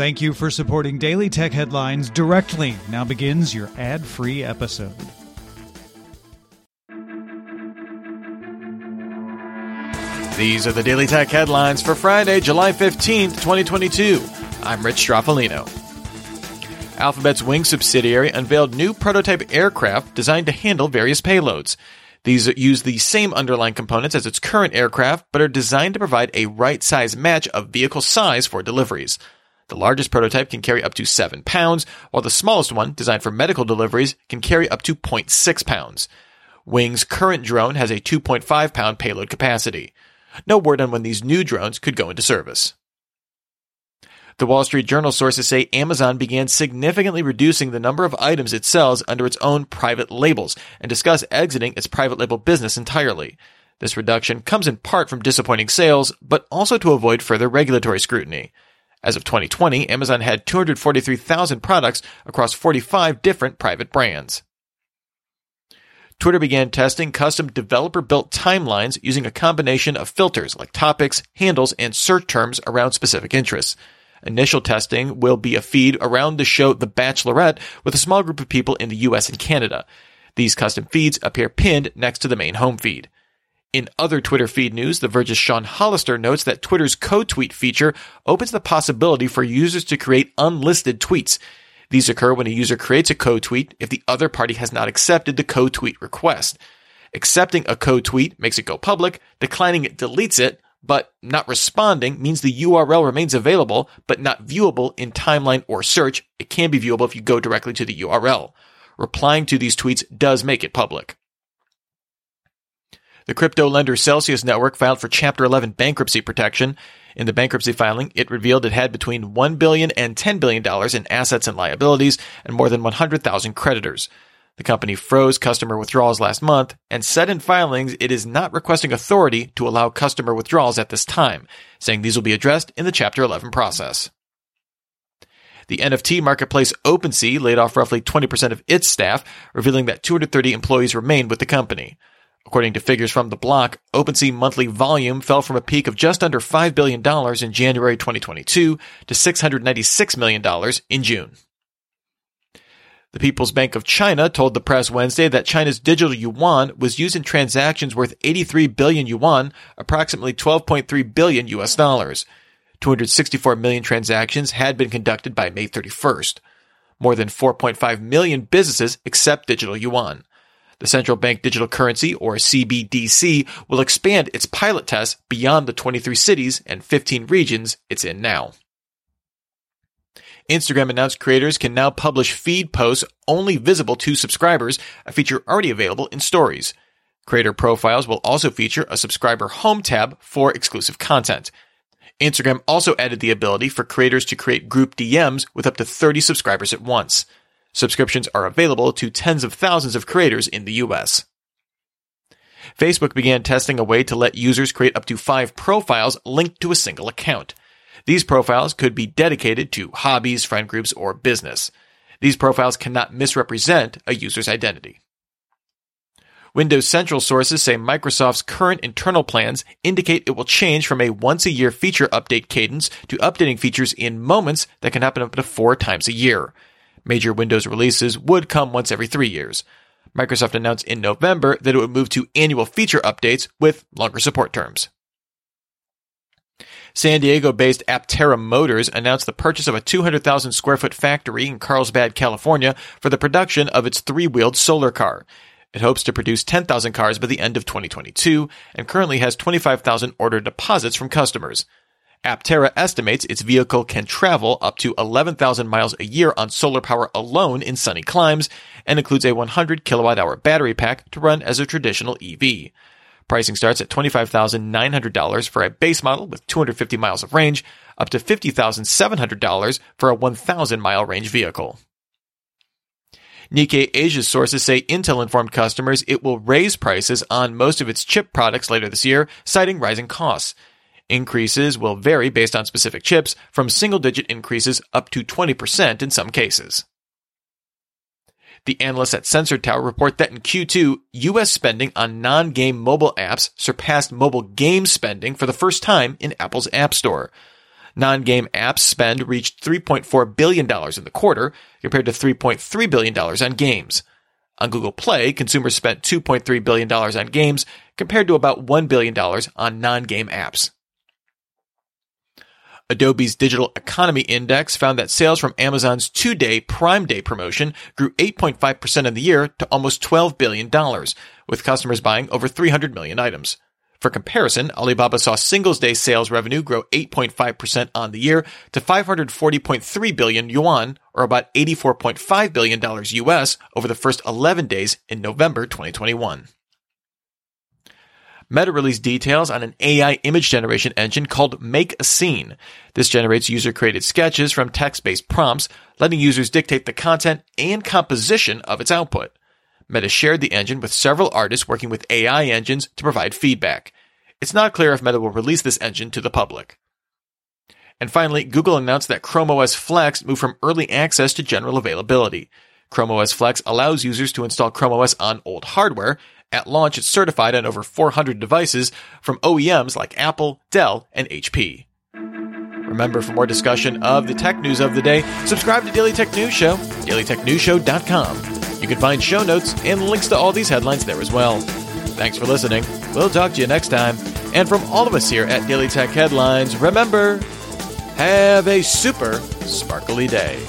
Thank you for supporting Daily Tech Headlines directly. Now begins your ad free episode. These are the Daily Tech headlines for Friday, July 15th, 2022. I'm Rich Stroffolino. Alphabet's Wing subsidiary unveiled new prototype aircraft designed to handle various payloads. These use the same underlying components as its current aircraft, but are designed to provide a right size match of vehicle size for deliveries. The largest prototype can carry up to 7 pounds, while the smallest one, designed for medical deliveries, can carry up to 0.6 pounds. Wing's current drone has a 2.5 pound payload capacity. No word on when these new drones could go into service. The Wall Street Journal sources say Amazon began significantly reducing the number of items it sells under its own private labels and discuss exiting its private label business entirely. This reduction comes in part from disappointing sales, but also to avoid further regulatory scrutiny. As of 2020, Amazon had 243,000 products across 45 different private brands. Twitter began testing custom developer built timelines using a combination of filters like topics, handles, and search terms around specific interests. Initial testing will be a feed around the show The Bachelorette with a small group of people in the US and Canada. These custom feeds appear pinned next to the main home feed. In other Twitter feed news, The Verge's Sean Hollister notes that Twitter's co-tweet feature opens the possibility for users to create unlisted tweets. These occur when a user creates a co-tweet if the other party has not accepted the co-tweet request. Accepting a co-tweet makes it go public, declining it deletes it, but not responding means the URL remains available, but not viewable in timeline or search. It can be viewable if you go directly to the URL. Replying to these tweets does make it public. The crypto lender Celsius Network filed for Chapter 11 bankruptcy protection. In the bankruptcy filing, it revealed it had between $1 billion and $10 billion in assets and liabilities and more than 100,000 creditors. The company froze customer withdrawals last month and said in filings it is not requesting authority to allow customer withdrawals at this time, saying these will be addressed in the Chapter 11 process. The NFT marketplace OpenSea laid off roughly 20% of its staff, revealing that 230 employees remain with the company. According to figures from the block, OpenSea monthly volume fell from a peak of just under $5 billion in January 2022 to $696 million in June. The People's Bank of China told the press Wednesday that China's digital yuan was used in transactions worth 83 billion yuan, approximately 12.3 billion US dollars. 264 million transactions had been conducted by May 31st. More than 4.5 million businesses accept digital yuan. The central bank digital currency, or CBDC, will expand its pilot tests beyond the 23 cities and 15 regions it's in now. Instagram announced creators can now publish feed posts only visible to subscribers, a feature already available in stories. Creator profiles will also feature a subscriber home tab for exclusive content. Instagram also added the ability for creators to create group DMs with up to 30 subscribers at once. Subscriptions are available to tens of thousands of creators in the US. Facebook began testing a way to let users create up to five profiles linked to a single account. These profiles could be dedicated to hobbies, friend groups, or business. These profiles cannot misrepresent a user's identity. Windows Central sources say Microsoft's current internal plans indicate it will change from a once a year feature update cadence to updating features in moments that can happen up to four times a year. Major Windows releases would come once every three years. Microsoft announced in November that it would move to annual feature updates with longer support terms. San Diego based Aptera Motors announced the purchase of a 200,000 square foot factory in Carlsbad, California for the production of its three wheeled solar car. It hopes to produce 10,000 cars by the end of 2022 and currently has 25,000 order deposits from customers. Aptera estimates its vehicle can travel up to 11,000 miles a year on solar power alone in sunny climes and includes a 100 kilowatt hour battery pack to run as a traditional EV. Pricing starts at $25,900 for a base model with 250 miles of range, up to $50,700 for a 1,000 mile range vehicle. Nikkei Asia's sources say Intel informed customers it will raise prices on most of its chip products later this year, citing rising costs. Increases will vary based on specific chips, from single digit increases up to 20% in some cases. The analysts at Sensor Tower report that in Q2, US spending on non game mobile apps surpassed mobile game spending for the first time in Apple's App Store. Non-game apps spend reached $3.4 billion in the quarter, compared to $3.3 billion on games. On Google Play, consumers spent $2.3 billion on games, compared to about $1 billion on non-game apps. Adobe's Digital Economy Index found that sales from Amazon's two-day Prime Day promotion grew 8.5% in the year to almost $12 billion, with customers buying over 300 million items. For comparison, Alibaba saw Singles Day sales revenue grow 8.5% on the year to 540.3 billion yuan, or about $84.5 billion US over the first 11 days in November 2021. Meta released details on an AI image generation engine called Make a Scene. This generates user created sketches from text based prompts, letting users dictate the content and composition of its output. Meta shared the engine with several artists working with AI engines to provide feedback. It's not clear if Meta will release this engine to the public. And finally, Google announced that Chrome OS Flex moved from early access to general availability. Chrome OS Flex allows users to install Chrome OS on old hardware, at launch, it's certified on over 400 devices from OEMs like Apple, Dell, and HP. Remember, for more discussion of the tech news of the day, subscribe to Daily Tech News Show, dailytechnewsshow.com. You can find show notes and links to all these headlines there as well. Thanks for listening. We'll talk to you next time. And from all of us here at Daily Tech Headlines, remember, have a super sparkly day.